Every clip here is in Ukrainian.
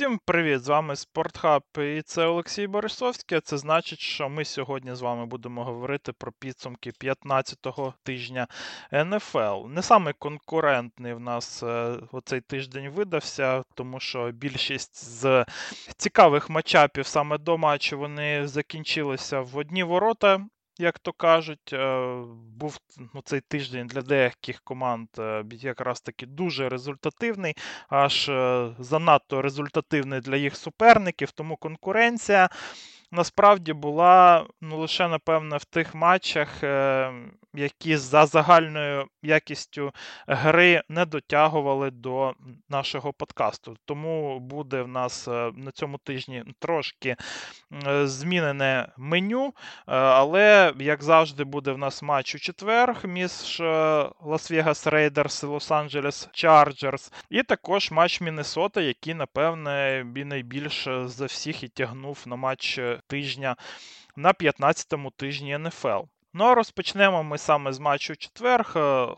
Усім привіт! З вами Спортхаб і це Олексій Борисовський. Це значить, що ми сьогодні з вами будемо говорити про підсумки 15-го тижня НФЛ. Не саме конкурентний в нас е, оцей тиждень видався, тому що більшість з цікавих матчапів саме до матчу вони закінчилися в одні ворота як то кажуть, е, був ну, цей тиждень для деяких команд е, якраз таки дуже результативний, аж е, занадто результативний для їх суперників, тому конкуренція насправді була ну, лише, напевно, в тих матчах, е, які за загальною якістю гри не дотягували до нашого подкасту. Тому буде в нас е, на цьому тижні трошки е, змінене меню, але, як завжди, буде в нас матч у четвер між Лас-Вегас Рейдерс і Лос-Анджелес Чарджерс, і також матч Міннесота, який, напевне, найбільше за всіх і тягнув на матч тижня на 15-му тижні НФЛ. Ну а розпочнемо ми саме з матчу четверг.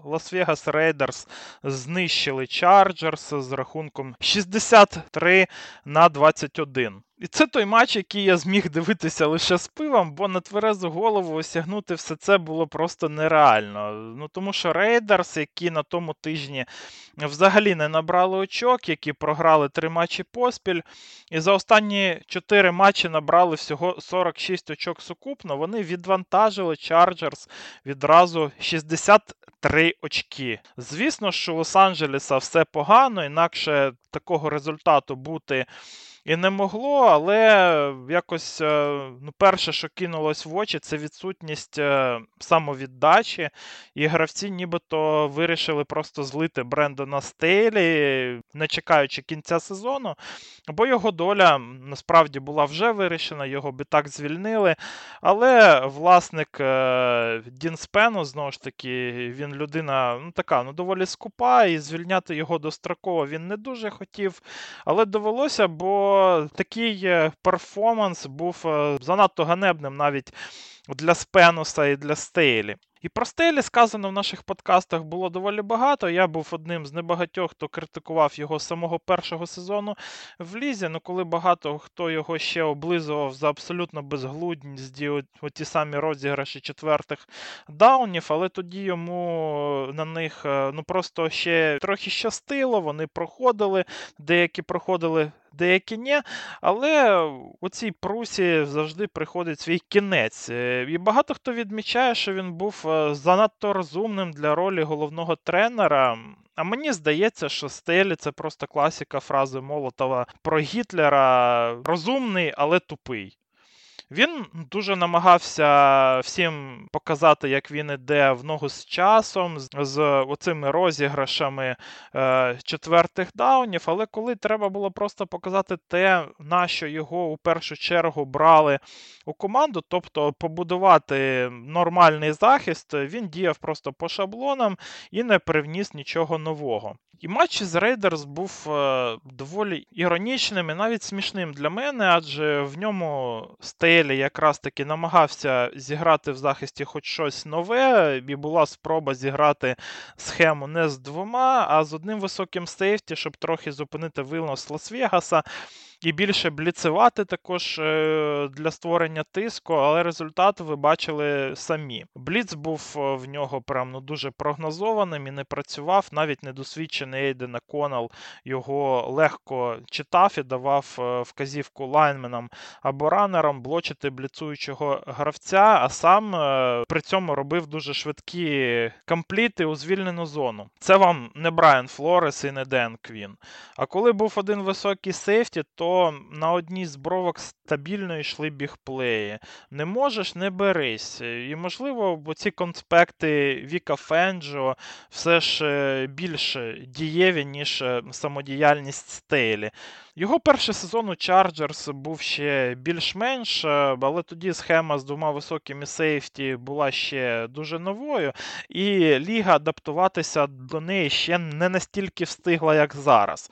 Лас-Вегас Рейдерс знищили Чарджерс з рахунком 63 на 21. І це той матч, який я зміг дивитися лише з пивом, бо на тверезу голову осягнути все це було просто нереально. Ну тому що Рейдерс, які на тому тижні взагалі не набрали очок, які програли три матчі поспіль, і за останні чотири матчі набрали всього 46 очок сукупно, вони відвантажили Чарджерс відразу 63 очки. Звісно, що у Лос-Анджелеса все погано, інакше такого результату бути і не могло, але якось е, ну, перше, що кинулось в очі, це відсутність е, самовіддачі. І гравці нібито вирішили просто злити Брендона Стейлі, не чекаючи кінця сезону. Бо його доля насправді була вже вирішена, його би так звільнили. Але власник е, Дін Спену, знову ж таки, він людина ну, така ну, доволі скупа, і звільняти його достроково він не дуже хотів. Але довелося, бо такий е, перформанс був е, занадто ганебним навіть для Спенуса і для Стейлі. І про Стейлі сказано в наших подкастах було доволі багато. Я був одним з небагатьох, хто критикував його з самого першого сезону в Лізі. Ну коли багато хто його ще облизував за абсолютно безглудність, оті самі розіграші четвертих даунів, але тоді йому на них е, ну просто ще трохи щастило, вони проходили, деякі проходили деякі ні. Але у цій прусі завжди приходить свій кінець. Е, і багато хто відмічає, що він був е, занадто розумним для ролі головного тренера. А мені здається, що Стелі це просто класіка фрази Молотова про Гітлера розумний, але тупий. Він дуже намагався всім показати, як він іде в ногу з часом, з оцими розіграшами е, четвертих даунів. Але коли треба було просто показати те, на що його у першу чергу брали у команду, тобто побудувати нормальний захист, він діяв просто по шаблонам і не привніс нічого нового. І матч з Рейдерс був е, доволі іронічним і навіть смішним для мене, адже в ньому Стелі якраз таки намагався зіграти в захисті хоч щось нове, і була спроба зіграти схему не з двома, а з одним високим сейфті, щоб трохи зупинити винос Лас-Вегаса і більше бліцевати також е, для створення тиску, але результат ви бачили самі. Бліц був е, в нього прям ну, дуже прогнозованим і не працював. Навіть недосвідчений Ейден Конал його легко читав і давав е, вказівку лайнменам або ранерам блочити бліцуючого гравця, а сам при цьому робив дуже швидкі компліти у звільнену зону. Це вам не Брайан Флорес і не Ден Квін. А коли був один високий сейфті, то на одній з бровок стабільно йшли бігплеї. Не можеш, не берись. І, можливо, ці конспекти Віка Фенджо все ж е, більш дієві, ніж е, самодіяльність Стейлі. Його перший сезон у Чарджерс був ще більш-менш, е, але тоді схема з двома високими сейфті була ще дуже новою, і ліга адаптуватися до неї ще не настільки встигла, як зараз.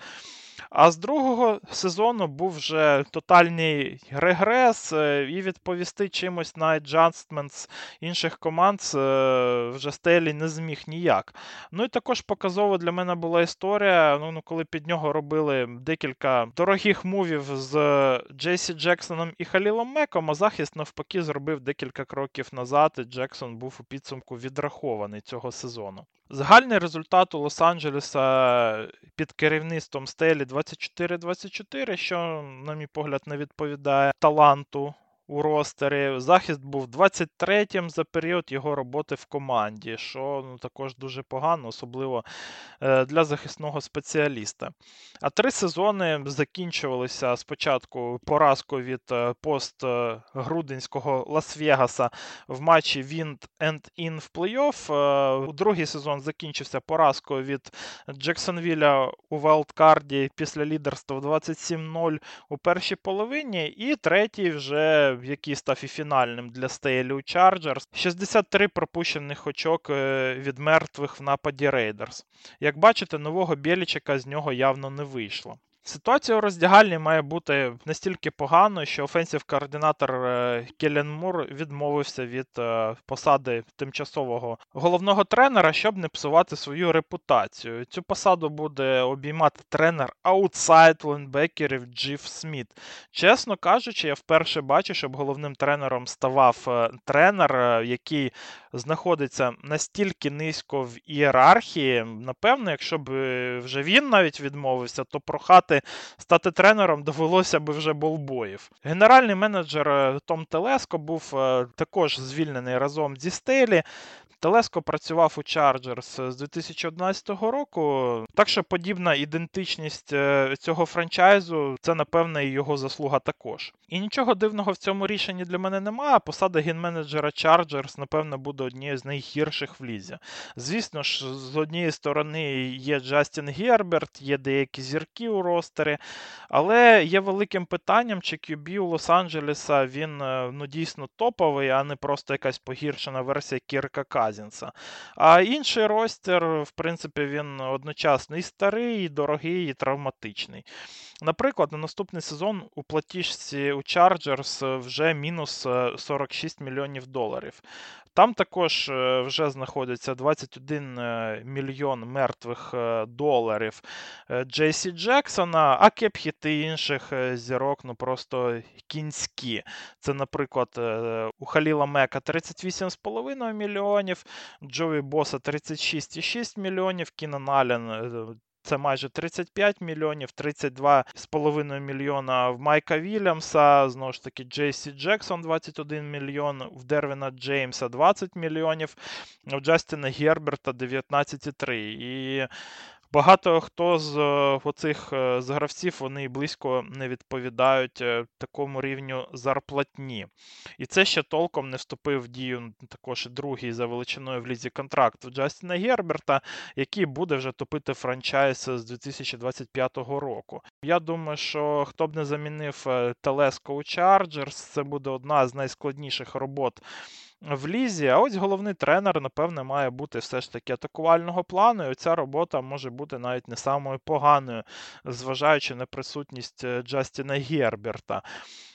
А з другого сезону був вже тотальний регрес, е, і відповісти чимось на adjustments інших команд е, вже Стелі не зміг ніяк. Ну і також показово для мене була історія, ну, ну коли під нього робили декілька дорогих мувів з Джейсі Джексоном і Халілом Меком, а захист навпаки зробив декілька кроків назад, і Джексон був у підсумку відрахований цього сезону. Загальний результат у Лос-Анджелеса під керівництвом стелі 24-24, що, на мій погляд, не відповідає таланту у ростері. Захист був 23-м за період його роботи в команді, що ну, також дуже погано, особливо е, для захисного спеціаліста. А три сезони закінчувалися спочатку поразкою від е, постгрудинського Лас-Вегаса в матчі win and in в плей-офф. Е, другий сезон закінчився поразкою від Джексонвілля у Вайлдкарді після лідерства 27-0 у першій половині. І третій вже який став і фінальним для Стейлі Чарджерс. 63 пропущених очок е, від мертвих в нападі Рейдерс. Як бачите, нового Бєлічика з нього явно не вийшло. Ситуація у роздягальні має бути настільки поганою, що offensive координатор е, Келлен Мур відмовився від е, посади тимчасового головного тренера, щоб не псувати свою репутацію. Цю посаду буде обіймати тренер outside лайнбекерів Джиф Сміт. Чесно кажучи, я вперше бачу, щоб головним тренером ставав е, тренер, який знаходиться настільки низько в ієрархії. Напевно, якщо б вже він навіть відмовився, то прохати стати тренером довелося би вже болбоїв. Генеральний менеджер е, Том Телеско був е, також звільнений разом зі стелі. Телеско працював у Chargers з 2011 року, так що подібна ідентичність е, цього франчайзу це, напевне, і його заслуга також. І нічого дивного в цьому рішенні для мене немає. Посада генменеджера Chargers, напевно, буде однією з найгірших в лізі. Звісно ж, з однієї сторони є Джастін Герберт, є деякі зірки у ростері, але є великим питанням, чи QB у Лос-Анджелеса він е, ну, дійсно топовий, а не просто якась погіршена версія Кірка Казінса. А інший ростер, в принципі, він одночасно і старий, і дорогий, і травматичний. Наприклад, на наступний сезон у платіжці у Chargers вже мінус 46 мільйонів доларів. Там також е, вже знаходиться 21 е, мільйон мертвих е, доларів Джейсі Джексона, а кепхіти інших зірок ну просто кінські. Це, наприклад, у Халіла Мека 38,5 мільйонів, Джові Боса 36,6 мільйонів, Кінан Аллен це майже 35 мільйонів, 32,5 мільйона в Майка Вільямса. Знову ж таки, Джейсі Джексон 21 мільйон, в Дервіна Джеймса 20 мільйонів, у Джастіна Герберта 19,3. І Багато хто з е, оцих е, з гравців вони близько не відповідають е, такому рівню зарплатні. І це ще толком не вступив в дію також другий за величиною в лізі контракт Джастіна Герберта, який буде вже топити франчайз з 2025 року. Я думаю, що хто б не замінив Телеско у Chargers, це буде одна з найскладніших робот в лізі. А ось головний тренер, напевне, має бути все ж таки атакувального плану. І ця робота може бути навіть не самою поганою, зважаючи на присутність е, Джастіна Герберта.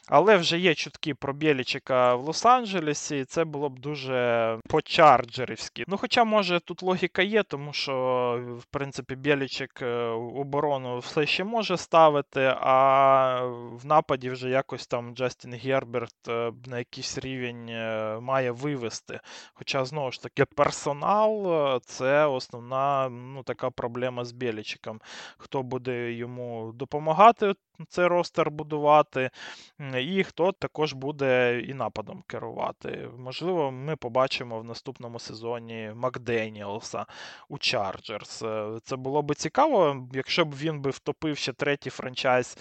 Але вже є чутки про Бєлічика в Лос-Анджелесі, і це було б дуже по-чарджерівськи. Ну, хоча, може, тут логіка є, тому що, в принципі, Бєлічик е, оборону все ще може ставити, а в нападі вже якось там Джастін Герберт е, на якийсь рівень е, має вивести. Хоча, знову ж таки, персонал це основна ну, така проблема з Бєлічиком. Хто буде йому допомагати цей ростер будувати, і хто також буде і нападом керувати. Можливо, ми побачимо в наступному сезоні Макденіелса у Чарджерс. Це було би цікаво, якщо б він би втопив ще третій франчайз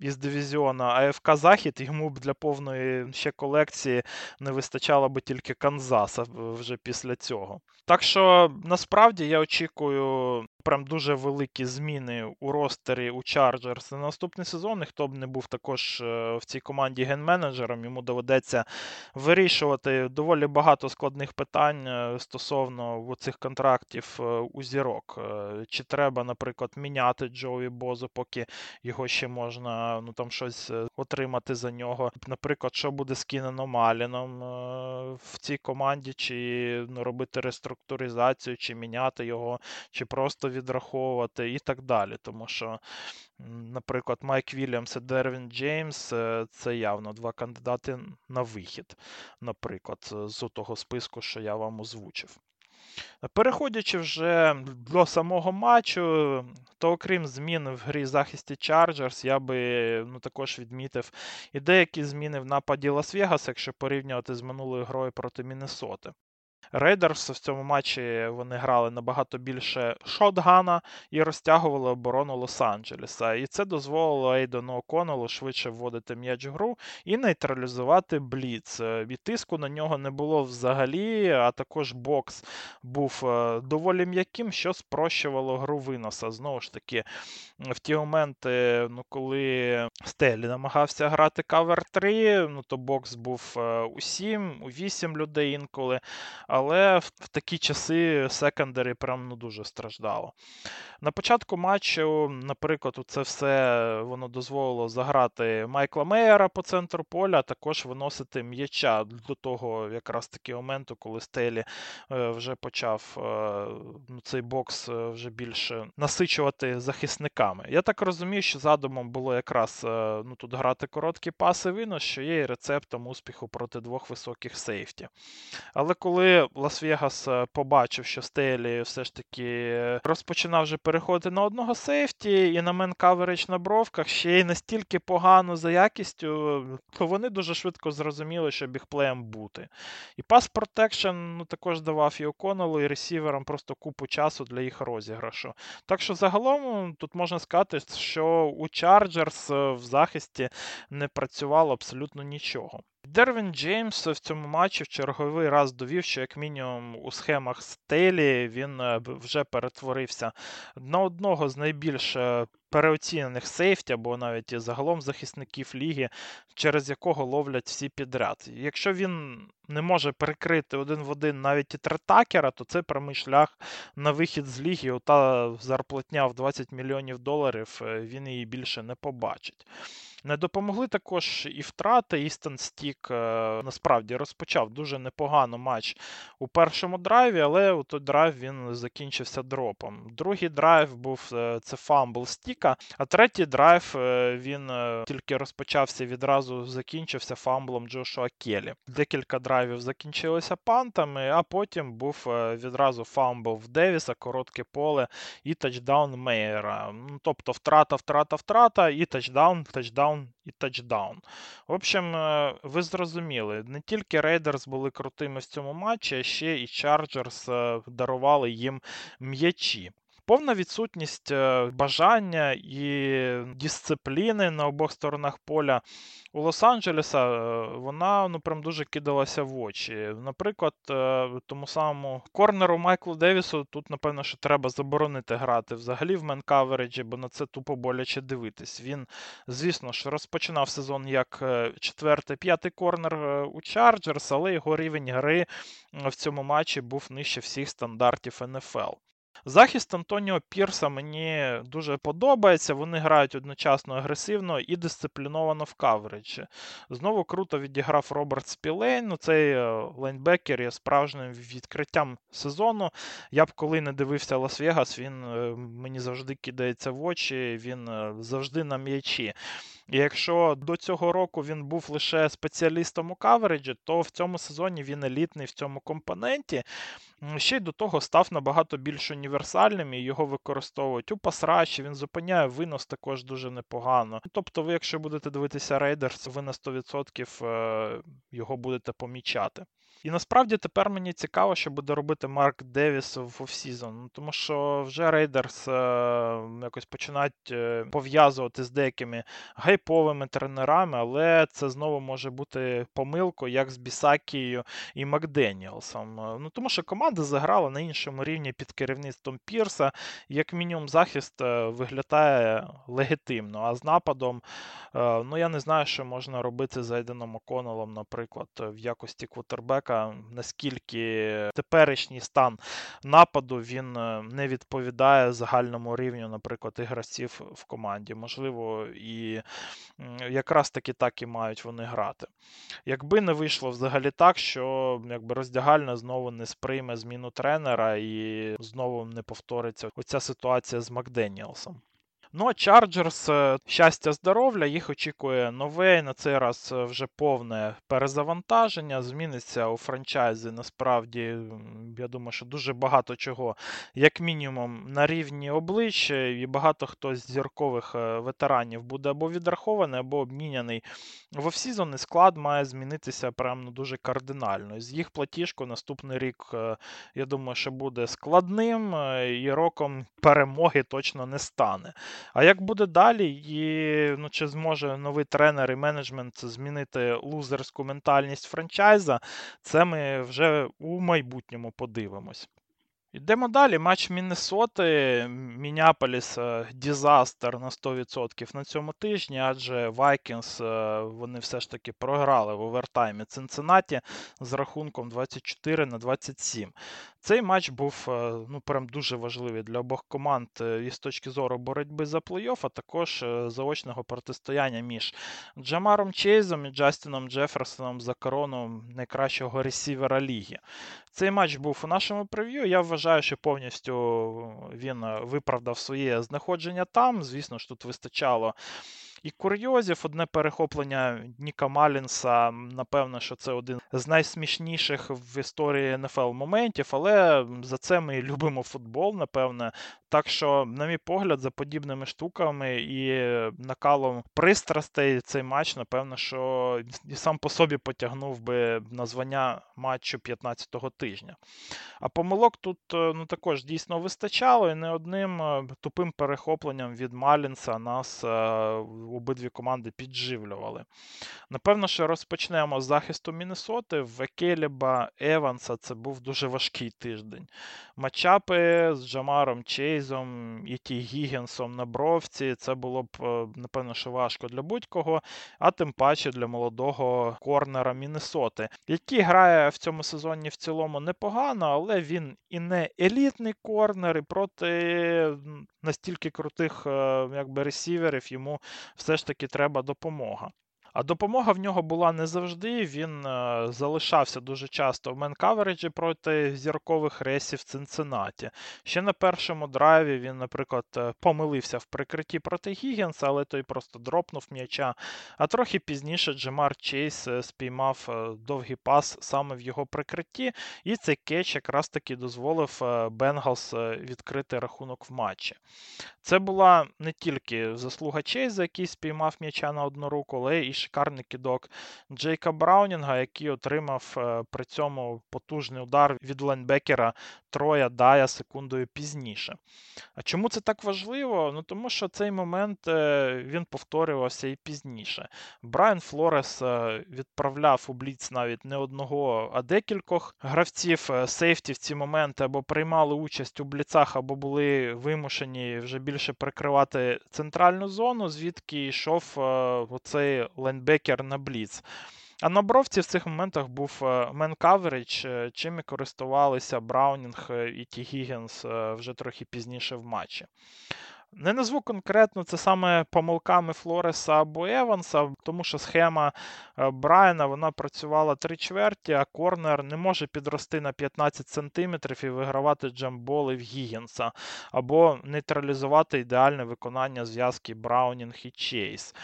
із дивізіона АФК Захід, йому б для повної ще колекції не вистачало би тільки Канзаса вже після цього. Так що насправді я очікую прям дуже великі зміни у ростері у Chargers на наступний сезон. І хто б не був також е, в цій команді ген-менеджером, йому доведеться вирішувати доволі багато складних питань е, стосовно цих контрактів у зірок. Чи треба, наприклад, міняти Джоуі Бозу, поки його ще можна ну там щось отримати за нього. Наприклад, що буде з Кіненом Аліном в цій команді, чи ну, робити реструктуризацію, чи міняти його, чи просто відраховувати і так далі. Тому що, наприклад, Майк Вільямс і Дервін Джеймс е, це явно два кандидати на вихід, наприклад, з того списку, що я вам озвучив. Переходячи вже до самого матчу, то окрім змін в грі захисті Chargers, я би ну, також відмітив і деякі зміни в нападі Лас-Вегаса, якщо порівнювати з минулою грою проти Міннесоти. Рейдерс в цьому матчі вони грали набагато більше шотгана і розтягували оборону Лос-Анджелеса. І це дозволило Ейдону О'Коннеллу швидше вводити м'яч в гру і нейтралізувати Бліц. І тиску на нього не було взагалі, а також бокс був е, доволі м'яким, що спрощувало гру виноса. Знову ж таки, в ті моменти, ну, коли Стелі намагався грати кавер 3, ну, то бокс був е, у 7, у 8 людей інколи. Але в, в такі часи секондарі прям ну, дуже страждало. На початку матчу, наприклад, це все воно дозволило заграти Майкла Мейера по центру поля, а також виносити м'яча до того якраз таки моменту, коли Стелі е, вже почав е, ну, цей бокс е, вже більше насичувати захисниками. Я так розумію, що задумом було якраз ну, тут грати короткі паси винос, що є і рецептом успіху проти двох високих сейфті. Але коли Лас-Вегас побачив, що Стелі все ж таки розпочинав вже переходити на одного сейфті, і на мен каверидж на бровках ще й настільки погано за якістю, то вони дуже швидко зрозуміли, що бігплеєм бути. І pass protection ну, також давав і Оконелу, і ресіверам просто купу часу для їх розіграшу. Так що загалом тут можна сказати, що у Chargers в захисті не працювало абсолютно нічого. Дервін Джеймс в цьому матчі в черговий раз довів, що як мінімум у схемах Стейлі він е, вже перетворився на одного з найбільш е, переоцінених сейфті, або навіть і загалом захисників ліги, через якого ловлять всі підряд. Якщо він не може перекрити один в один навіть і третакера, то це прямий шлях на вихід з ліги. Ота зарплатня в 20 мільйонів доларів, е, він її більше не побачить. Не допомогли також і втрати. Істон Стік насправді розпочав дуже непогано матч у першому драйві, але у той драйв він закінчився дропом. Другий драйв був е, це фамбл Стіка, а третій драйв е, він е, тільки розпочався відразу закінчився фамблом Джошуа Келі. Декілька драйвів закінчилися пантами, а потім був відразу фамбл в Девіса, коротке поле і тачдаун Мейера. Тобто втрата, втрата, втрата, і тачдаун, тачдаун тачдаун і тачдаун. В общем, е, ви зрозуміли, не тільки Рейдерс були крутими в цьому матчі, а ще і Чарджерс дарували їм м'ячі. Повна відсутність е, бажання і дисципліни на обох сторонах поля у Лос-Анджелеса, е, вона ну прям дуже кидалася в очі. Наприклад, е, тому самому корнеру Майклу Девісу тут, напевно, що треба заборонити грати взагалі в мен-кавереджі, бо на це тупо боляче дивитись. Він, звісно ж, розпочинав сезон як четвертий, п'ятий корнер у Чарджерс, але його рівень гри в цьому матчі був нижче всіх стандартів НФЛ. Захист Антоніо Пірса мені дуже подобається. Вони грають одночасно агресивно і дисципліновано в кавериджі. Знову круто відіграв Роберт Спілейн. Ну, цей е, лайнбекер є справжнім відкриттям сезону. Я б коли не дивився Лас-Вегас, він е, мені завжди кидається в очі, він е, завжди на м'ячі. І якщо до цього року він був лише спеціалістом у кавериджі, то в цьому сезоні він елітний в цьому компоненті. Ще й до того став набагато більш універсальним і його використовують у пасрачі, він зупиняє винос також дуже непогано. Тобто, ви, якщо будете дивитися Рейдерс, ви на 100% е, його будете помічати. І насправді тепер мені цікаво, що буде робити Марк Девіс в offseason. Ну, тому що вже Рейдерс е, якось починають е, пов'язувати з деякими гайповими тренерами, але це знову може бути помилкою, як з Бісакією і Макденіелсом. Е, ну, Тому що команда заграла на іншому рівні під керівництвом Пірса. Як мінімум, захист виглядає легітимно. А з нападом, ну я не знаю, що можна робити з Айденом Оконалом, наприклад, в якості квотербека наскільки теперішній стан нападу він е, не відповідає загальному рівню, наприклад, іграців в команді. Можливо, і якраз таки так і мають вони грати. Якби не вийшло взагалі так, що якби роздягальна знову не сприйме зміну тренера і знову не повториться оця ситуація з Макденіелсом. Ну а е, щастя, здоров'я, їх очікує нове, на цей раз е, вже повне перезавантаження. Зміниться у франчайзі. Насправді, я думаю, що дуже багато чого, як мінімум, на рівні обличчя, і багато хто з зіркових е, ветеранів буде або відрахований, або обміняний в offseason, і склад має змінитися прямо ну, дуже кардинально. З їх платіжку наступний рік, я думаю, що буде складним і роком перемоги точно не стане. А як буде далі, і ну, чи зможе новий тренер і менеджмент змінити лузерську ментальність франчайза, це ми вже у майбутньому подивимось. Йдемо далі. Матч Міннесоти, Minneapolis е, Disaster на 100% на цьому тижні, адже Вайкінгс вони все ж таки програли в овертаймі Цинциннаті з рахунком 24 на 27. Цей матч був е, ну, прям дуже важливий для обох команд е, і з точки зору боротьби за плей-офф, а також заочного протистояння між Джамаром Чейзом і Джастіном Джеферсоном за корону найкращого ресівера ліги. Цей матч був у нашому прев'ю. Я вважаю, що повністю він е, виправдав своє знаходження там. Звісно ж, тут вистачало і курйозів. Одне перехоплення Ніка Малінса, напевно, що це один з найсмішніших в історії НФЛ моментів, але за це ми любимо футбол, напевне. Так що, на мій погляд, за подібними штуками і накалом пристрастей цей матч, напевно, що і сам по собі потягнув би названня матчу 15-го тижня. А помилок тут е, ну, також дійсно вистачало, і не одним е, тупим перехопленням від Малінса нас е, обидві команди підживлювали. Напевно, що розпочнемо з захисту Міннесоти. В Екеліба Еванса це був дуже важкий тиждень. Матчапи з Джамаром Чейзом і Ті Гігенсом на бровці. Це було б, е, напевно, що важко для будь-кого, а тим паче для молодого корнера Міннесоти, який грає в цьому сезоні в цілому непогано, але він і не елітний корнер, і проти настільки крутих е, якби, ресіверів йому все ж таки треба допомога. А допомога в нього була не завжди. Він е, залишався дуже часто в мен-кавереджі проти зіркових рейсів в Цинциннаті. Ще на першому драйві він, наприклад, е, помилився в прикритті проти Гіггенса, але той просто дропнув м'яча. А трохи пізніше Джемар Чейс е, спіймав довгий пас саме в його прикритті, і цей кетч якраз таки дозволив Бенгалс відкрити рахунок в матчі. Це була не тільки заслуга Чейза, який спіймав м'яча на одну руку, але і шикарний кидок Джейка Браунінга, який отримав е, при цьому потужний удар від лайнбекера Троя Дая секундою пізніше. А чому це так важливо? Ну Тому що цей момент е, він повторювався і пізніше. Брайан Флорес е, відправляв у Бліц навіть не одного, а декількох гравців сейфті в ці моменти або приймали участь у бліцах, або були вимушені вже більше прикривати центральну зону, звідки йшов оцей лайнбекер на Бліц. А на бровці в цих моментах був мен каверидж, чим і користувалися Браунінг е, і Ті Гіггенс е, вже трохи пізніше в матчі. Не назву конкретно це саме помилками Флореса або Еванса, тому що схема е, Брайана вона працювала три чверті, а корнер не може підрости на 15 см і вигравати джамболи в Гігінса, або нейтралізувати ідеальне виконання зв'язки Браунінг і Чейз.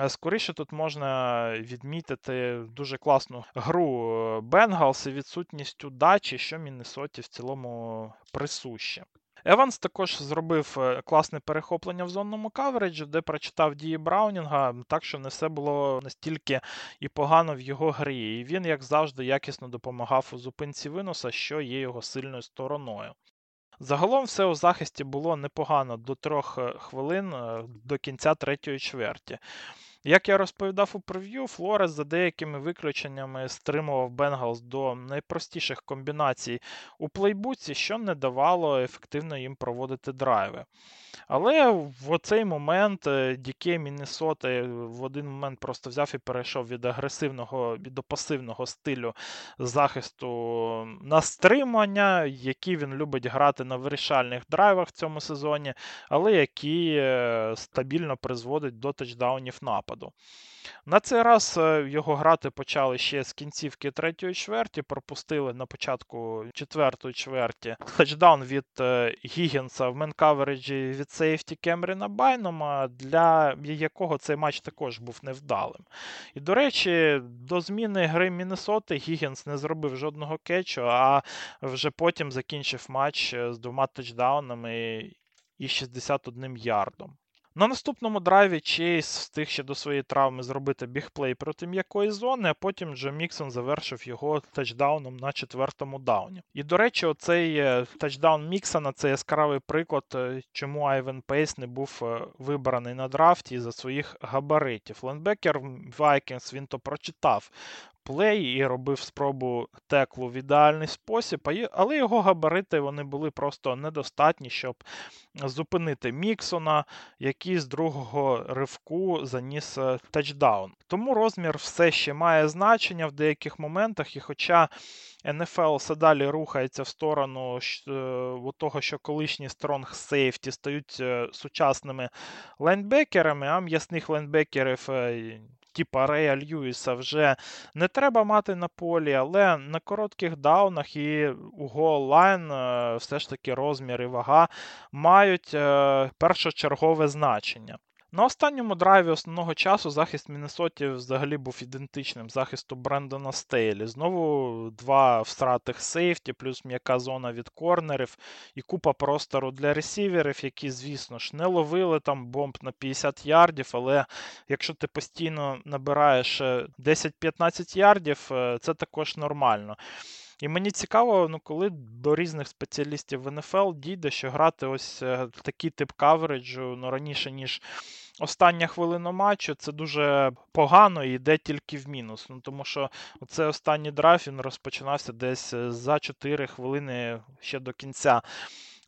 Е, скоріше тут можна відмітити дуже класну гру е, Бенгалс і відсутність удачі, що Міннесоті в цілому присуще. Еванс також зробив е, класне перехоплення в зонному кавереджі, де прочитав дії Браунінга, так що не все було настільки і погано в його грі. І він, як завжди, якісно допомагав у зупинці виносу, що є його сильною стороною. Загалом все у захисті було непогано до трьох е, хвилин е, до кінця третьої чверті. Як я розповідав у прев'ю, Флорес за деякими виключеннями стримував Бенгалс до найпростіших комбінацій у плейбуці, що не давало ефективно їм проводити драйви. Але в оцей момент е, Діке Міннесоти в один момент просто взяв і перейшов від агресивного до пасивного стилю захисту на стримання, які він любить грати на вирішальних драйвах в цьому сезоні, але які е, стабільно призводить до тачдаунів нападу. На цей раз е, його грати почали ще з кінцівки третьої чверті, пропустили на початку четвертої чверті тачдаун від е, Гігінса в менкавереджі від сейфті Кемріна Байнома, для якого цей матч також був невдалим. І, до речі, до зміни гри Міннесоти Гігінс не зробив жодного кетчу, а вже потім закінчив матч е, з двома тачдаунами і 61 ярдом. На наступному драйві Чейз встиг ще до своєї травми зробити big play проти м'якої зони, а потім Джо Міксон завершив його тачдауном на четвертому дауні. І, до речі, оцей е, тачдаун Міксона це яскравий приклад, е, чому Айвен Пейс не був е, вибраний на драфті за своїх габаритів. Лайнбекер Вайкінгс він то прочитав play і робив спробу теклу в ідеальний спосіб, але його габарити вони були просто недостатні, щоб зупинити Міксона, який з другого ривку заніс е, тачдаун. Тому розмір все ще має значення в деяких моментах, і хоча НФЛ все далі рухається в сторону е, того, що колишні strong safety стають е, сучасними лайнбекерами, а м'ясних лайнбекерів типа Рея Льюіса вже не треба мати на полі, але на коротких даунах і у гол-лайн е, все ж таки розмір і вага мають е, першочергове значення. На останньому драйві основного часу захист Міннесоті взагалі був ідентичним захисту Брендона Стейлі. Знову два встратих сейфті, плюс м'яка зона від корнерів і купа простору для ресіверів, які, звісно ж, не ловили там бомб на 50 ярдів, але якщо ти постійно набираєш 10-15 е, ярдів, е, це також нормально. І мені цікаво, ну коли до різних спеціалістів в НФЛ дійде, що грати ось е, такий тип кавереджу ну, раніше, ніж остання хвилина матчу, це дуже погано і йде тільки в мінус. Ну, Тому що цей останній драйв він розпочинався десь е, за 4 хвилини ще до кінця.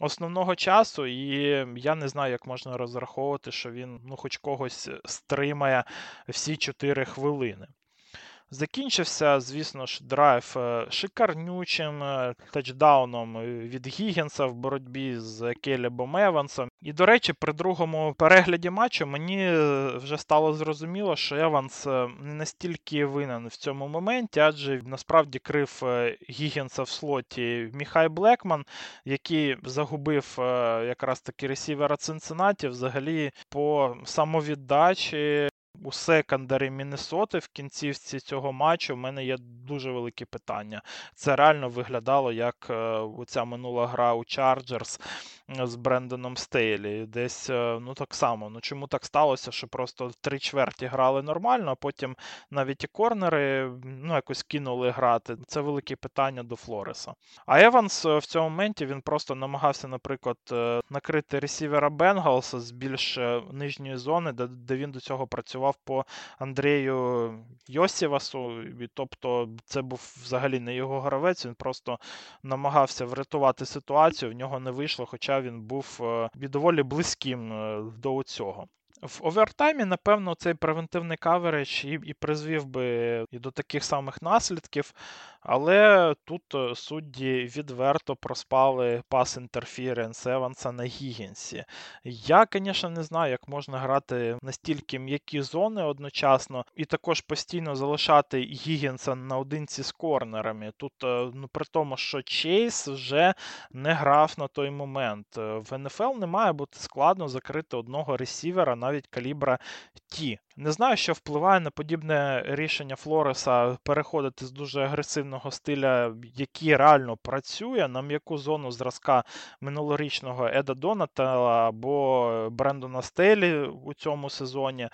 Основного часу, і я не знаю, як можна розраховувати, що він ну, хоч когось стримає всі 4 хвилини. Закінчився, звісно ж, драйв е, шикарнючим е, тачдауном від Гігінса в боротьбі з Келебом Евансом. І, до речі, при другому перегляді матчу мені е, вже стало зрозуміло, що Еванс не настільки винен в цьому моменті, адже насправді крив Гігінса в слоті Міхай Блекман, який загубив якраз таки ресівера Цинциннаті взагалі по самовіддачі у секондарі Міннесоти в кінцівці цього матчу в мене є дуже великі питання. Це реально виглядало як е, оця минула гра у Чарджерс з Брендоном Стейлі. Десь е, ну так само. Ну Чому так сталося, що просто три чверті грали нормально, а потім навіть і корнери ну, якось кинули грати. Це велике питання до Флореса. А Еванс е, в цьому моменті він просто намагався, наприклад, накрити ресівера Бенгалса з більш нижньої зони, де, де він до цього працював по Андрію Йосівасу, тобто це був взагалі не його гравець, він просто намагався врятувати ситуацію, в нього не вийшло, хоча він був е, доволі близьким е, до цього. В овертаймі, напевно, цей превентивний каверидж і і призвів би і до таких самих наслідків, але тут е, судді відверто проспали пас інтерфіренс Еванса на Гігінсі. Я, звісно, не знаю, як можна грати настільки м'які зони одночасно, і також постійно залишати Гігінса наодинці з корнерами. Тут, е, ну, при тому, що Чейз вже не грав на той момент. Е, в НФЛ не має бути складно закрити одного ресівера навіть калібра Ті. Не знаю, що впливає на подібне рішення Флореса переходити з дуже агресивного стиля, який реально працює на м'яку зону зразка минулорічного Еда Донатела або Брендона Стейлі у цьому сезоні.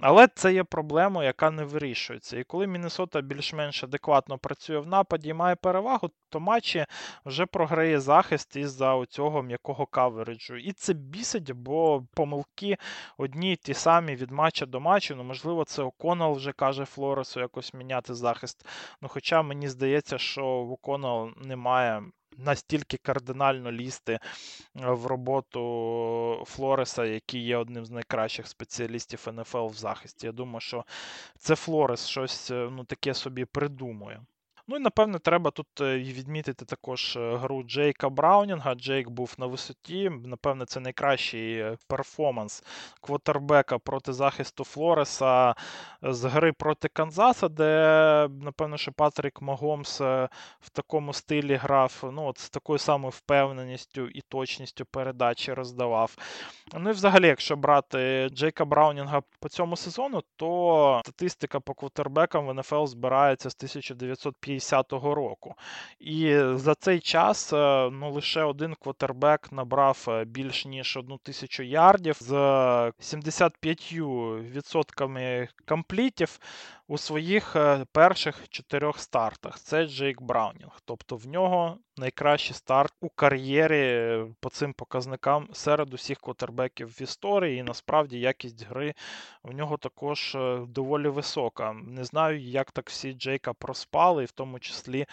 Але це є проблема, яка не вирішується. І коли Міннесота більш-менш адекватно працює в нападі і має перевагу, то матчі вже програє захист із-за цього м'якого кавереджу. І це бісить, бо помилки одні й ті самі від матча до матчу. Ну, можливо, це Оконал вже каже Флоресу якось міняти захист. Ну, Хоча мені здається, що Оконал немає настільки кардинально лізти е, в роботу Флореса, який є одним з найкращих спеціалістів НФЛ в захисті. Я думаю, що це Флорес щось е, ну, таке собі придумує. Ну і напевне, треба тут е, відмітити також е, гру Джейка Браунінга. Джейк був на висоті. Напевне, це найкращий е, перформанс квотербека проти захисту Флореса з гри проти Канзаса, де, напевно, що Патрік Магомс в такому стилі грав, ну, от з такою самою впевненістю і точністю передачі роздавав. Ну і взагалі, якщо брати Джейка Браунінга по цьому сезону, то статистика по квотербекам в НФЛ збирається з 1950 2010 року. І за цей час е, ну, лише один квотербек набрав е, більш ніж одну тисячу ярдів з 75% комплітів у своїх е, перших чотирьох стартах. Це Джейк Браунінг. Тобто в нього найкращий старт у кар'єрі по цим показникам серед усіх квотербеків в історії. І насправді якість гри в нього також доволі висока. Не знаю, як так всі Джейка проспали, і в тому числі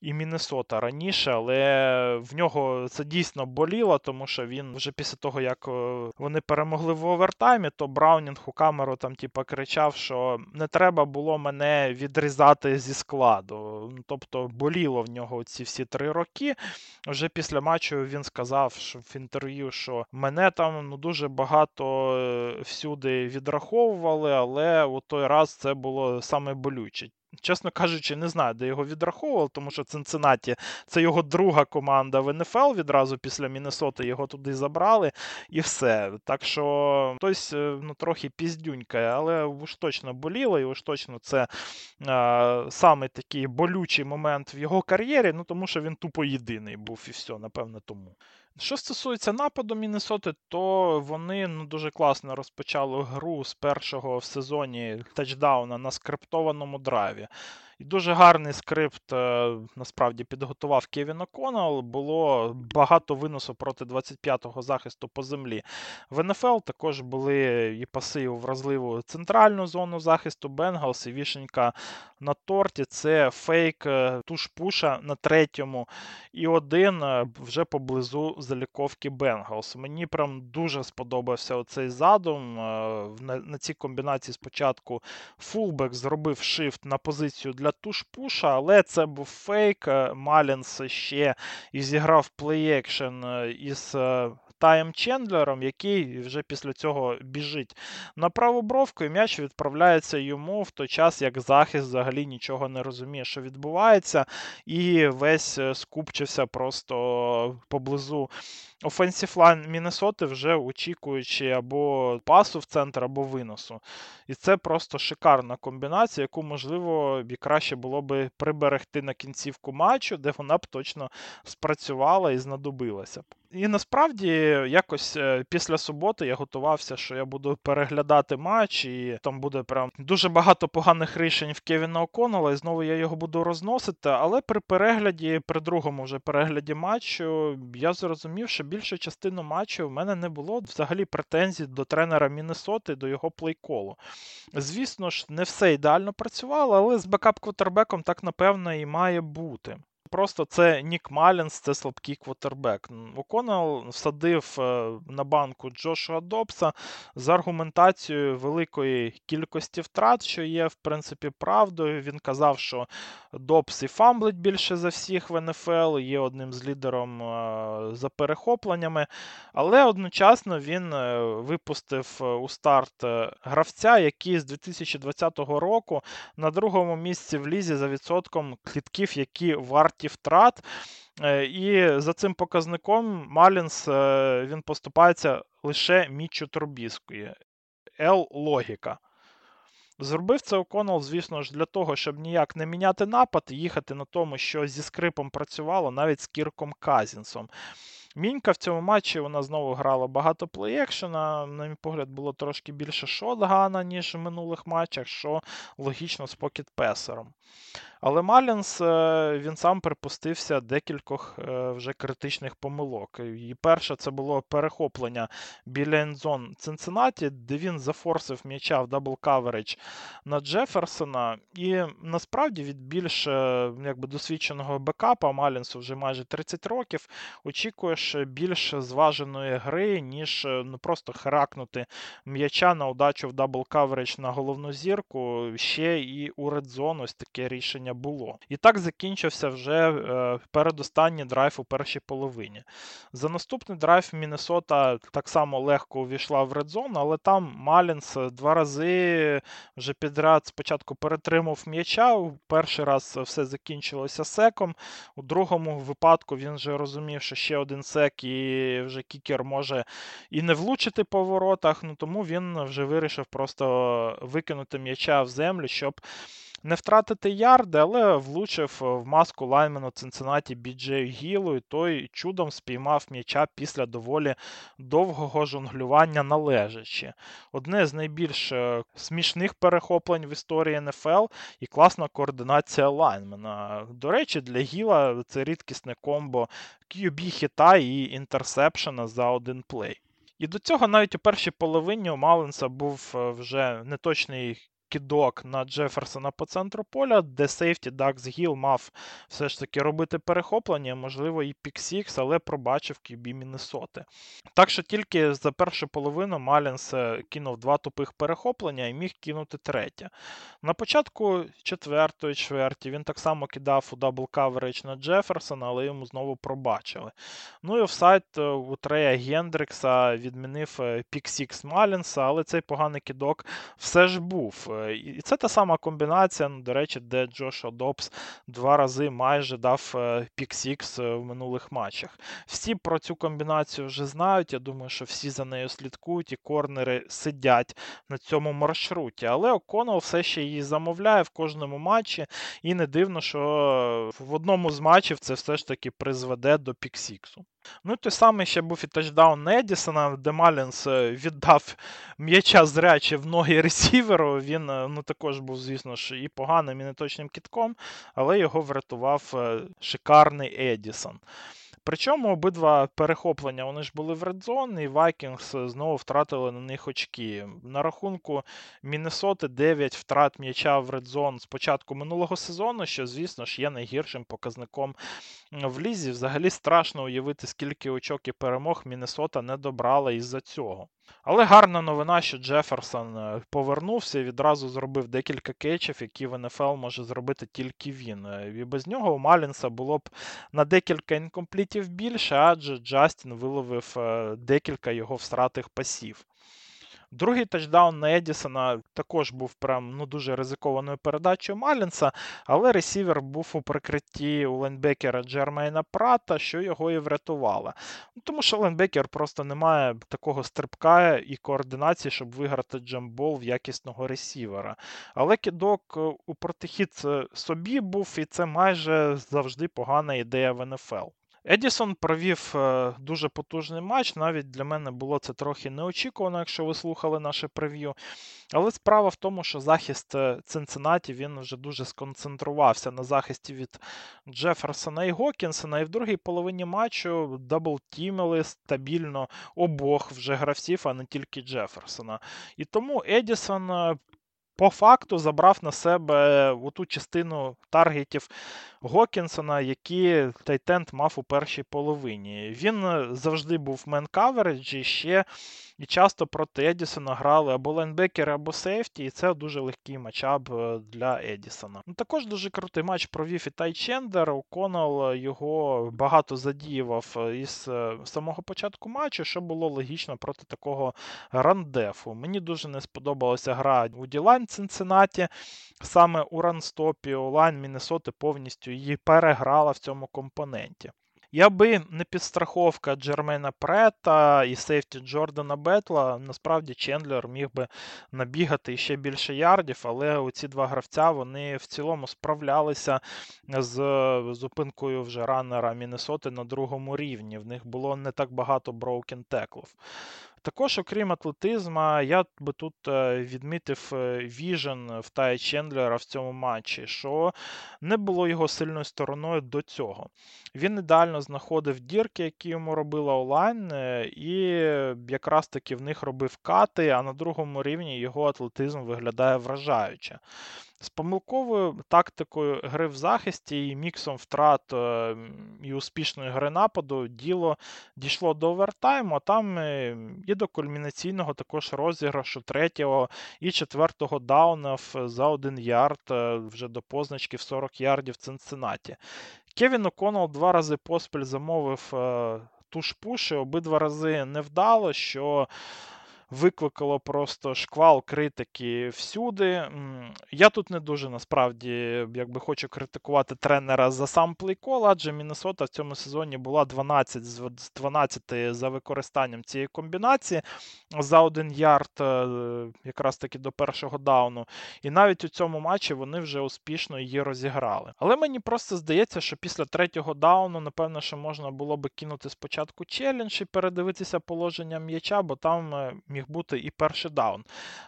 і Міннесота раніше, але в нього це дійсно боліло, тому що він вже після того, як е, вони перемогли в овертаймі, то Браунінг у камеру там типа кричав, що не треба було мене відрізати зі складу. Тобто боліло в нього ці всі три роки. Вже після матчу він сказав що в інтерв'ю, що мене там ну, дуже багато е, всюди відраховували, але у той раз це було саме болюче. Чесно кажучи, не знаю, де його відраховував, тому що Цинциннаті це його друга команда в НФЛ. Відразу після Міннесоти його туди забрали і все. Так що хтось е, ну, трохи піздюнькає, але уж точно боліло, і уж точно це а, саме такий болючий момент в його кар'єрі, ну тому що він тупо єдиний був і все, напевне, тому. Що стосується нападу Міннесоти, то вони ну, дуже класно розпочали гру з першого в сезоні тачдауна на скриптованому драйві. І дуже гарний скрипт е, насправді підготував Кевін О'Коннелл. Було багато виносу проти 25-го захисту по землі. В НФЛ також були і паси у вразливу центральну зону захисту Бенгалс і вишенька на торті. Це fake е, туш-пуша на третьому і один е, вже поблизу заліковки Бенгалс. Мені прям дуже сподобався оцей задум. На цій комбінації спочатку фулбек зробив shift на позицію для туш-пуша, але це був fake. Е, Малінс ще і зіграв play-action е, із е, Таєм Чендлером, який вже після цього біжить на праву бровку, і м'яч відправляється йому в той час, як захист взагалі нічого не розуміє, що відбувається, і весь скупчився просто поблизу офенсів лайн Міннесоти, вже очікуючи або пасу в центр, або виносу. І це просто шикарна комбінація, яку, можливо, і краще було би приберегти на кінцівку матчу, де вона б точно спрацювала і знадобилася. І насправді, якось е, після суботи я готувався, що я буду переглядати матч, і там буде прям дуже багато поганих рішень в Кевіна О'Коннелла, і знову я його буду розносити. Але при перегляді, при другому вже перегляді матчу, я зрозумів, що більшу частину матчу в мене не було взагалі претензій до тренера Міннесоти, до його плейколу. Звісно ж, не все ідеально працювало, але з бекап-квотербеком так напевно і має бути. Просто це Нік Малінс, це слабкий квотербек. О'Коннелл всадив е, на банку Джошуа Добса з аргументацією великої кількості втрат, що є, в принципі, правдою. Він казав, що Добс і фамблить більше за всіх в НФЛ, є одним з лідером е, за перехопленнями. Але одночасно він е, випустив у старт гравця, який з 2020 року на другому місці в лізі за відсотком клітків, які варті варті втрат. Е, і за цим показником Малінс е, він поступається лише Мічу Трубіскою. Л логіка. Зробив це О'Коннелл, звісно ж, для того, щоб ніяк не міняти напад і їхати на тому, що зі скрипом працювало навіть з Кірком Казінсом. Мінька в цьому матчі вона знову грала багато плей-екшена, На мій погляд, було трошки більше шотгана, ніж в минулих матчах, що логічно з покетпесером. Але Малінс е, він сам припустився декількох е, вже критичних помилок. І перше це було перехоплення біля end zone Цинциннаті, де він зафорсив м'яча в double coverage на Джеферсона. І насправді від більш е, якби, досвідченого бекапа Малінсу вже майже 30 років. Очікуєш більш зваженої гри, ніж ну, просто харакнути м'яча на удачу в double coverage на головну зірку. Ще і у red zone ось таке рішення рішення було. І так закінчився вже е, передостанній драйв у першій половині. За наступний драйв Міннесота так само легко увійшла в редзон, але там Малінс два рази вже підряд спочатку перетримав м'яча. Перший раз все закінчилося секом. У другому випадку він вже розумів, що ще один сек, і вже кікер може і не влучити по воротах. Ну тому він вже вирішив просто викинути м'яча в землю, щоб не втратити ярди, але влучив в маску лаймену Цинциннаті Біджею Гілу, і той чудом спіймав м'яча після доволі довгого жонглювання належачи. Одне з найбільш е, смішних перехоплень в історії НФЛ і класна координація лайнмена. До речі, для Гіла це рідкісне комбо QB хіта і інтерсепшена за один play. І до цього навіть у першій половині у Малінса був е, вже неточний кидок на Джеферсона по центру поля, де сейфті Дакс Гіл мав все ж таки робити перехоплення, можливо, і pick-six, але пробачив QB Міннесоти. Так що тільки за першу половину Малінс е, кинув два тупих перехоплення і міг кинути третє. На початку четвертої чверті він так само кидав у double coverage на Джеферсона, але йому знову пробачили. Ну і офсайд е, у Трея Гендрикса відмінив е, pick-six Малінса, але цей поганий кидок все ж був. І це та сама комбінація, ну, до речі, де Джош Добс два рази майже дав pick-six е, в минулих матчах. Всі про цю комбінацію вже знають. Я думаю, що всі за нею слідкують, і корнери сидять на цьому маршруті. Але О'Коннелл все ще її замовляє в кожному матчі, і не дивно, що в одному з матчів це все ж таки призведе до pick-six у. Ну, той самий ще був і тачдаун Едісона, де Малінс е, віддав м'яча зряче в ноги ресіверу. Він е, ну, також був, звісно ж, і поганим, і неточним кидком, але його врятував е, шикарний Едісон. Причому обидва перехоплення вони ж були в редзон, і Вайкінгс знову втратили на них очки. На рахунку Міннесоти 9 втрат м'яча в редзон з початку минулого сезону, що, звісно ж, є найгіршим показником в лізі. Взагалі страшно уявити, скільки очок і перемог Міннесота не добрала із-за цього. Але гарна новина, що Джеферсон е, повернувся і відразу зробив декілька кетчів, які в НФЛ може зробити тільки він. Е, і без нього у Малінса було б на декілька інкомплітів більше, адже Джастін виловив е, декілька його встратих пасів. Другий тачдаун на Едісона також був прям ну, дуже ризикованою передачею Малінса, але ресівер був у прикритті у лайнбекера Джермейна Пратта, що його і врятувало. Ну, Тому що лайнбекер просто не має такого стрибка і координації, щоб виграти jump ball в якісного ресівера. Але кидок е, у протихід собі був, і це майже завжди погана ідея в НФЛ. Едісон провів е, дуже потужний матч. Навіть для мене було це трохи неочікувано, якщо ви слухали наше прев'ю. Але справа в тому, що захист е, Цинциннаті він вже дуже сконцентрувався на захисті від Джеферсона і Гокінсона. І в другій половині матчу даблтімили стабільно обох вже гравців, а не тільки Джеферсона. І тому Едісон. По факту забрав на себе оту частину таргетів Гокінсона, які Тайтент мав у першій половині. Він е, завжди був мен кавереджі ще і часто проти Едісона грали або лайнбекери, або сейфті, і це дуже легкий матчап е, для Едісона. Ну, Також дуже крутий матч провів і Тай Чендер. Конал його багато задіював е, із самого початку матчу, що було логічно проти такого рандефу. Мені дуже не сподобалася гра у Ділайн Цинциннаті. Саме у ранстопі онлайн Міннесоти повністю її переграла в цьому компоненті. Якби не підстраховка Джермейна Пратта і сейфті Джордана Бетла, насправді Чендлер міг би набігати ще більше ярдів, але оці два гравця вони в цілому справлялися з зупинкою вже ранера Міннесоти на другому рівні. В них було не так багато broken tackle-ів. Також, окрім атлетизма, я би тут е, відмітив vision в Тая Чендлера в цьому матчі, що не було його сильною стороною до цього. Він ідеально знаходив дірки, які йому робила онлайн, е, і якраз таки в них робив кати, а на другому рівні його атлетизм виглядає вражаюче. З помилковою тактикою гри в захисті і міксом втрат е, і успішної гри нападу діло дійшло до овертайму, а там е, і до кульмінаційного також розіграшу третього і четвертого даунів за один ярд е, вже до позначки в 40 ярдів в Цинциннаті. Кевін О'Коннелл два рази поспіль замовив tush push, і обидва рази не вдало, що викликало просто шквал критики всюди. Я тут не дуже насправді якби хочу критикувати тренера за сам play call, адже Міннесота в цьому сезоні була 12 з 12 за використанням цієї комбінації за один ярд, е, якраз таки до першого дауну. І навіть у цьому матчі вони вже успішно її розіграли. Але мені просто здається, що після третього дауну, напевно, що можна було би кинути спочатку challenge і передивитися положення м'яча, бо там е, міг бути і перший даун.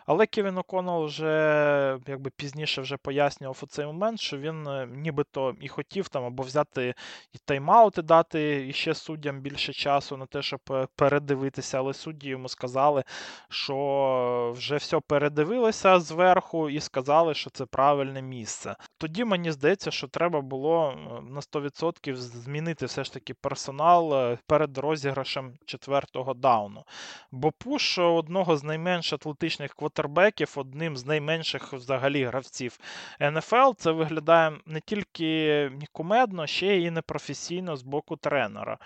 Але Кевін О'Коннелл вже якби пізніше вже пояснював у цей момент, що він е, нібито і хотів там або взяти і тайм-аути дати і ще суддям більше часу на те, щоб е, передивитися, але судді йому сказали, що вже все передивилося зверху і сказали, що це правильне місце. Тоді мені здається, що треба було е, на 100% змінити все ж таки персонал перед розіграшем четвертого дауну. Бо пуш одного з найменш атлетичних квотербеків, одним з найменших взагалі гравців НФЛ. Це виглядає не тільки кумедно, ще й непрофесійно з боку тренера.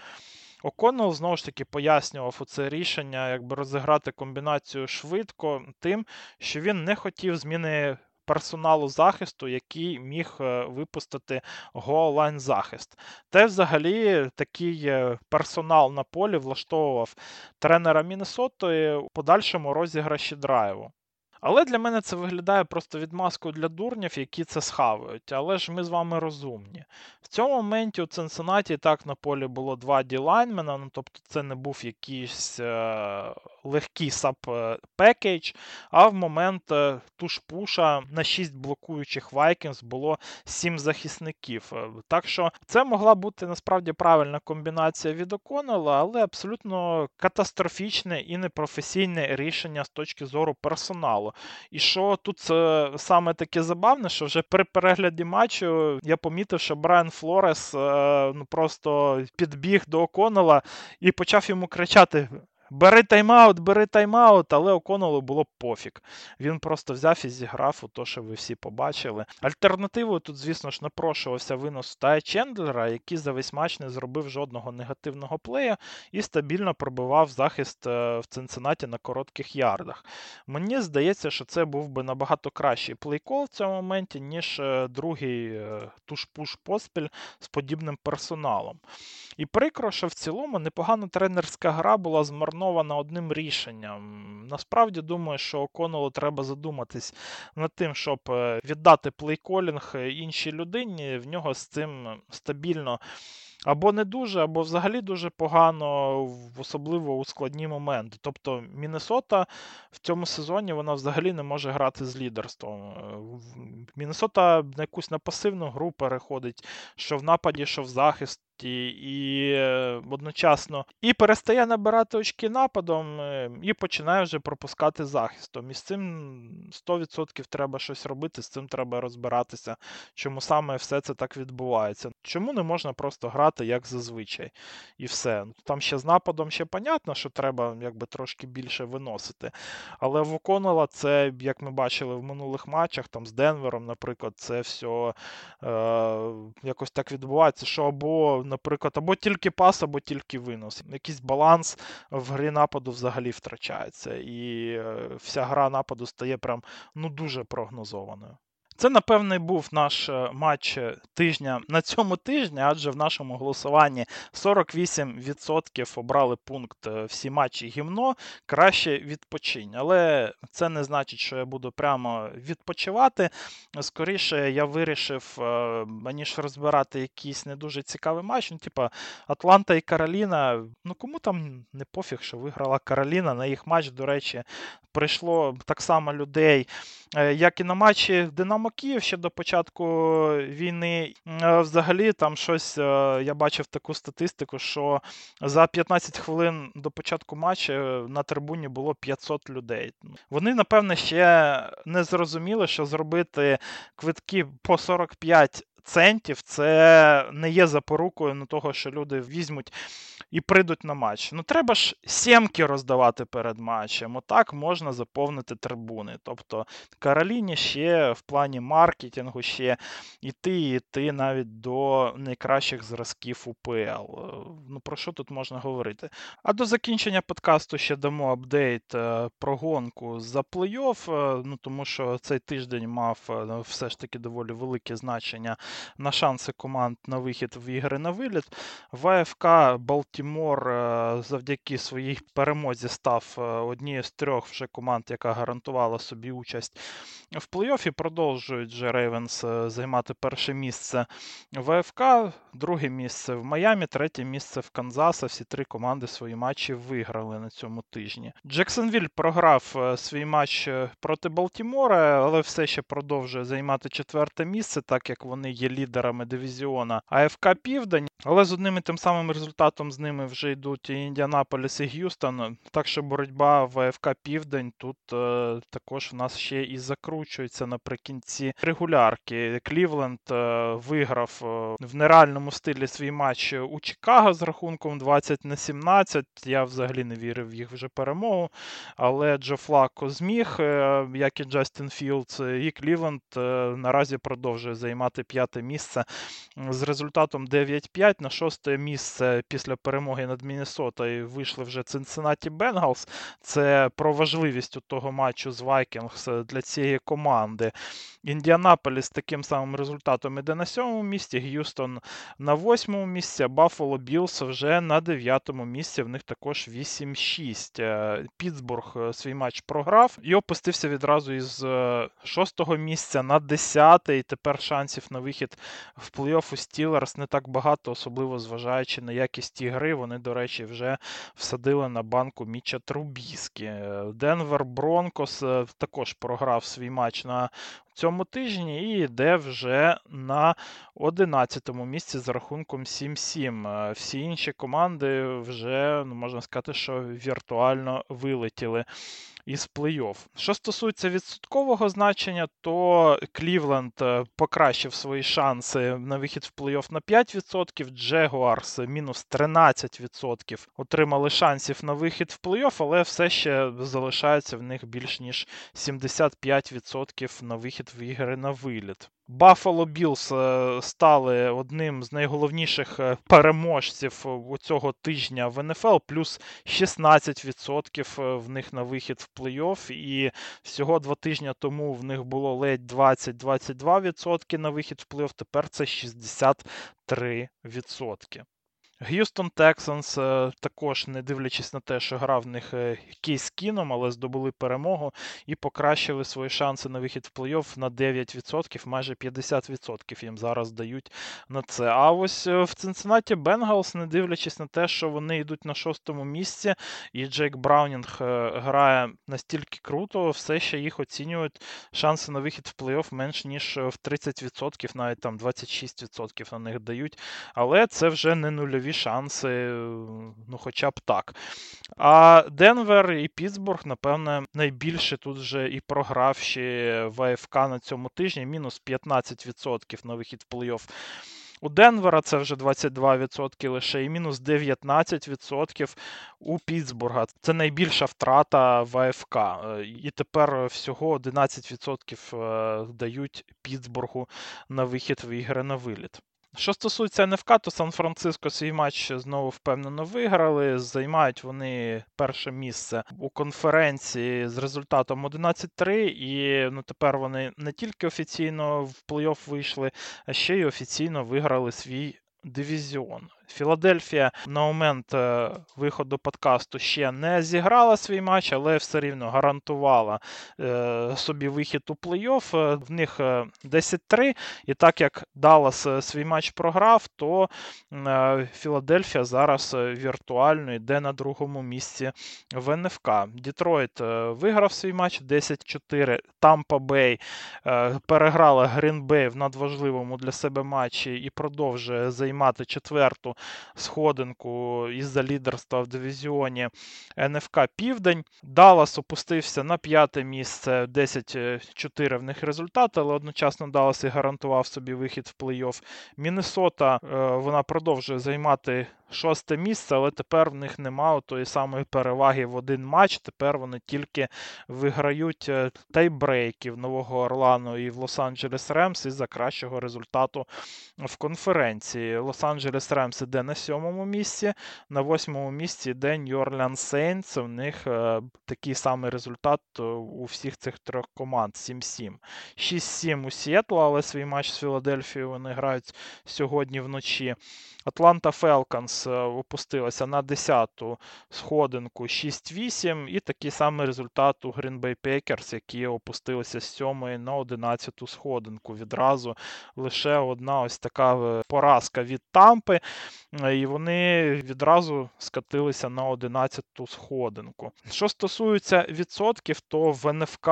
Оконнел знову ж таки пояснював це рішення, якби розіграти комбінацію швидко, тим, що він не хотів зміни персоналу захисту, який міг е, випустити голайн захист. Те взагалі такий е, персонал на полі влаштовував тренера Міннесоти у подальшому розіграші драйву. Але для мене це виглядає просто відмазкою для дурнів, які це схавають. Але ж ми з вами розумні. В цьому моменті у Цинциннаті так на полі було два ді-лайнмена, ну тобто це не був якийсь е- легкий sub-package, а в момент е- tush push-а на 6 блокуючих Vikings було 7 захисників. Е, так що це могла бути насправді правильна комбінація від О'Коннелла, але абсолютно катастрофічне і непрофесійне рішення з точки зору персоналу. І що тут е, саме таке забавне, що вже при перегляді матчу я помітив, що Брайан Флорес е, ну, просто підбіг до О'Коннелла і почав йому кричати: Бери тайм-аут, бери тайм-аут, але О'Коннеллу було пофіг. Він просто взяв і зіграв у то, що ви всі побачили. Альтернативою тут, звісно ж, напрошувався винос Тая Чендлера, який за весь матч не зробив жодного негативного play-я і стабільно пробивав захист е, в Цинциннаті на коротких ярдах. Мені здається, що це був би набагато кращий play call в цьому моменті, ніж е, другий е, tush push поспіль з подібним персоналом. І прикро, що в цілому непогана тренерська гра була змарнована одним рішенням. Насправді думаю, що Оконолу треба задуматись над тим, щоб е, віддати плейколінг іншій людині. В нього з цим стабільно або не дуже, або взагалі дуже погано, особливо у складні моменти. Тобто Міннесота в цьому сезоні вона взагалі не може грати з лідерством. Е, Міннесота на якусь на пасивну гру переходить, що в нападі, що в захист і е, одночасно і перестає набирати очки нападом, е, і починає вже пропускати захистом. І з цим 100% треба щось робити, з цим треба розбиратися, чому саме все це так відбувається. Чому не можна просто грати як зазвичай? І все. Там ще з нападом ще понятно, що треба якби трошки більше виносити. Але в Оконела це, як ми бачили в минулих матчах, там з Денвером, наприклад, це все е, якось так відбувається, що або наприклад, або тільки пас, або тільки винос. Якийсь баланс в грі нападу взагалі втрачається. І е, вся гра нападу стає прям ну дуже прогнозованою. Це, напевне, був наш е, матч е, тижня на цьому тижні, адже в нашому голосуванні 48% обрали пункт е, всі матчі гімно, краще відпочинь. Але це не значить, що я буду прямо відпочивати. Скоріше, я вирішив, аніж розбирати якийсь не дуже цікавий матч. Ну, типа Атланта і Кароліна. Ну кому там не пофіг, що виграла Кароліна. На їх матч, до речі, прийшло так само людей, як і на матчі Динамо. Динамо Київ ще до початку війни. Е, взагалі, там щось е, я бачив таку статистику, що за 15 хвилин до початку матчу на трибуні було 500 людей. Вони, напевне, ще не зрозуміли, що зробити квитки по 45 центів це не є запорукою на того, що люди візьмуть і прийдуть на матч. Ну треба ж сімки роздавати перед матчем. Отак можна заповнити трибуни. Тобто Кароліні ще в плані маркетингу ще іти, іти навіть до найкращих зразків УПЛ. Е, ну про що тут можна говорити? А до закінчення подкасту ще дамо апдейт е, про гонку за плей-офф, е, ну тому що цей тиждень мав все ж таки доволі велике значення на шанси команд на вихід в ігри на виліт. В АФК Балтімор е, завдяки своїй перемозі став е, однією з трьох вже команд, яка гарантувала собі участь в плей-оффі. Продовжують вже Рейвенс займати перше місце в АФК, друге місце в Майамі, третє місце в Канзаса. Всі три команди свої матчі виграли на цьому тижні. Джексонвіль програв е, свій матч проти Балтімора, але все ще продовжує займати четверте місце, так як вони є лідерами дивізіона АФК Південь. Але з одним і тим самим результатом з ними вже йдуть і Індіанаполіс і Г'юстон. Так що боротьба в АФК Південь тут е, також в нас ще і закручується наприкінці регулярки. Клівленд е, виграв е, в нереальному стилі свій матч у Чикаго з рахунком 20 на 17. Я взагалі не вірив в їх вже перемогу. Але Джо Флакко зміг, е, як і Джастін Філдс, і Клівленд е, наразі продовжує займати п'яте місце з результатом 9-5 на шосте місце після перемоги над Міннесотою вийшли вже Цинциннаті Бенгалс. Це про важливість того матчу з Вайкінгс для цієї команди. Індіанаполіс таким самим результатом іде на сьомому місці, Г'юстон на восьмому місці, а Баффало Білс вже на дев'ятому місці. В них також 8-6. Е, Пітсбург е, свій матч програв і опустився відразу із е, шостого місця на десяте. І тепер шансів на вихід в плей-офф у Стілерс не так багато, особливо зважаючи на якість ігри. Вони, до речі, вже всадили на банку Міча Трубіскі. Денвер Бронкос також програв свій матч на цьому тижні і йде вже на 11-му місці з рахунком 7-7. Е, всі інші команди вже, ну, можна сказати, що віртуально вилетіли із плей-офф. Що стосується відсоткового значення, то Клівленд е, покращив свої шанси на вихід в плей-офф на 5%, Джегуарс мінус 13% отримали шансів на вихід в плей-офф, але все ще залишається в них більш ніж 75% на вихід в ігри на виліт. Buffalo Bills е, стали одним з найголовніших е, переможців у цього тижня в НФЛ, плюс 16% е, в них на вихід в плей-офф. І всього два тижні тому в них було ледь 20-22% на вихід в плей-офф, Тепер це 63%. Г'юстон Тексанс е, також, не дивлячись на те, що грав в них е, кейс кіном, але здобули перемогу і покращили свої шанси на вихід в плей-офф на 9%, майже 50% їм зараз дають на це. А ось е, в Цинциннаті Бенгалс, не дивлячись на те, що вони йдуть на шостому місці, і Джейк Браунінг грає настільки круто, все ще їх оцінюють шанси на вихід в плей-офф менш ніж в 30%, навіть там 26% на них дають. Але це вже не нульові нульові шанси, ну хоча б так. А Денвер і Пітсбург, напевне, найбільше тут вже і програв ще в АФК на цьому тижні, мінус 15% на вихід в плей-офф. У Денвера це вже 22% лише, і мінус 19% у Пітсбурга. Це найбільша втрата в АФК. І тепер всього 11% е, дають Пітсбургу на вихід в ігри на виліт. Що стосується НФК, то Сан-Франциско свій матч знову впевнено виграли. Займають вони перше місце у конференції з результатом 11-3. І ну, тепер вони не тільки офіційно в плей-офф вийшли, а ще й офіційно виграли свій дивізіон. Філадельфія на момент е, виходу подкасту ще не зіграла свій матч, але все рівно гарантувала е, собі вихід у плей-офф. Е, в них 10-3. І так як Даллас свій матч програв, то Філадельфія зараз віртуально йде на другому місці в НФК. Дітройт виграв свій матч 10-4. Тампа Бей переграла Грінбей в надважливому для себе матчі і продовжує займати четверту сходинку із-за лідерства в дивізіоні НФК Південь. Даллас опустився на п'яте місце, 10-4 в них результат, але одночасно Даллас і гарантував собі вихід в плей-офф. Міннесота е, вона продовжує займати шосте місце, але тепер в них немає тої самої переваги в один матч. Тепер вони тільки виграють е, тайбрейк в Нового Орлеану і в Лос-Анджелес Ремс із-за кращого результату в конференції. Лос-Анджелес Ремс іде на сьомому місці, на восьмому місці йде Нью-Орлеан Сейнтс. У них е, такий самий результат е, у всіх цих трьох команд: 7-7. 6-7 у Сіетла, але свій матч з Філадельфією вони грають сьогодні вночі. Атланта Фелканс опустилася на 10-ту сходинку 6-8, і такий самий результат у Green Bay Packers, які опустилися з 7 на 11-ту сходинку. Відразу лише одна ось така е, поразка від Тампи, і вони відразу скатилися на 11-ту сходинку. Що стосується відсотків, то в НФК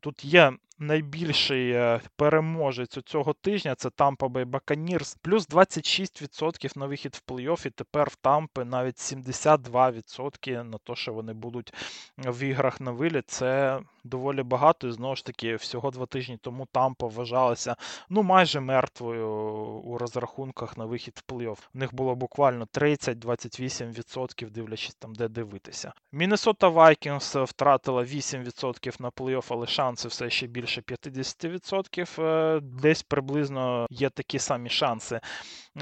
тут є найбільший е, переможець у цього тижня це Tampa Bay Buccaneers. Плюс 26% на вихід в плей-офф, і тепер в Тампи навіть 72% на те, що вони будуть в іграх на виліт. Це доволі багато. І знову ж таки, всього два тижні тому Тампа вважалася ну майже мертвою у розрахунках на вихід в плей-офф. У них було буквально 30-28%, дивлячись там, де дивитися. Міннесота Вайкінгс втратила 8% на плей-офф, але шанси все ще більше 50%. Е, десь приблизно є такі самі шанси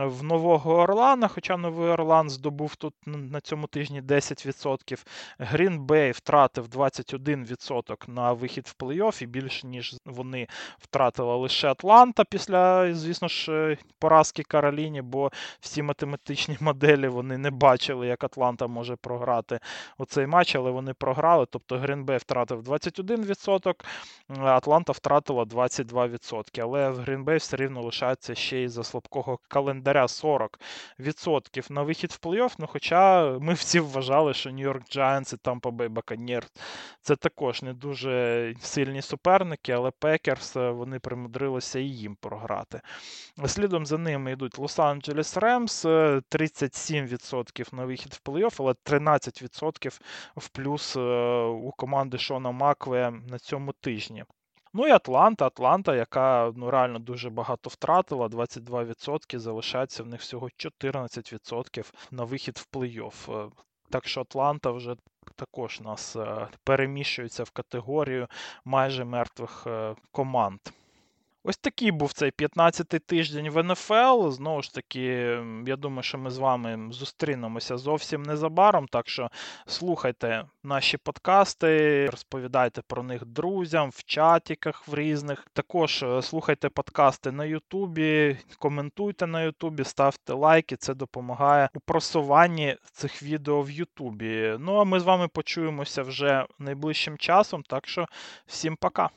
в Нового Орлеана, хоча Новий Орлеан здобув тут на цьому тижні 10%. Грінбей втратив 21% на вихід в плей-офф, і більше ніж вони втратила лише Атланта після, звісно ж, поразки Кароліні, бо всі математичні моделі вони не бачили, як Атланта може програти оцей матч, але вони програли. Тобто Грінбей втратив 21%, Атланта втратила 22%. Але в Грінбей все рівно лишається ще й за слабкого календаря 40% на вихід в плей-офф. Ну, хоча ми всі вважали, що Нью-Йорк Giants і Tampa Bay Buccaneers це також не дуже сильні суперники, але Пекерс вони примудрилися і їм програти. Слідом за ними йдуть Лос-Анджелес Ремс, 37% на вихід в плей-офф, але 13% в плюс е, у команди Шона Макве на цьому тижні. Ну і Атланта, Атланта, яка ну реально дуже багато втратила, 22%, залишається в них всього 14% на вихід в плей-офф. Е, так що Атланта вже також нас е, переміщується в категорію майже мертвих команд. Ось такий був цей 15-й тиждень в НФЛ. Знову ж таки, я думаю, що ми з вами зустрінемося зовсім незабаром. Так що слухайте наші подкасти, розповідайте про них друзям в чатіках в різних. Також е, слухайте подкасти на Ютубі, коментуйте на Ютубі, ставте лайки. Це допомагає у просуванні цих відео в Ютубі. Ну а ми з вами почуємося вже найближчим часом. Так що всім пока.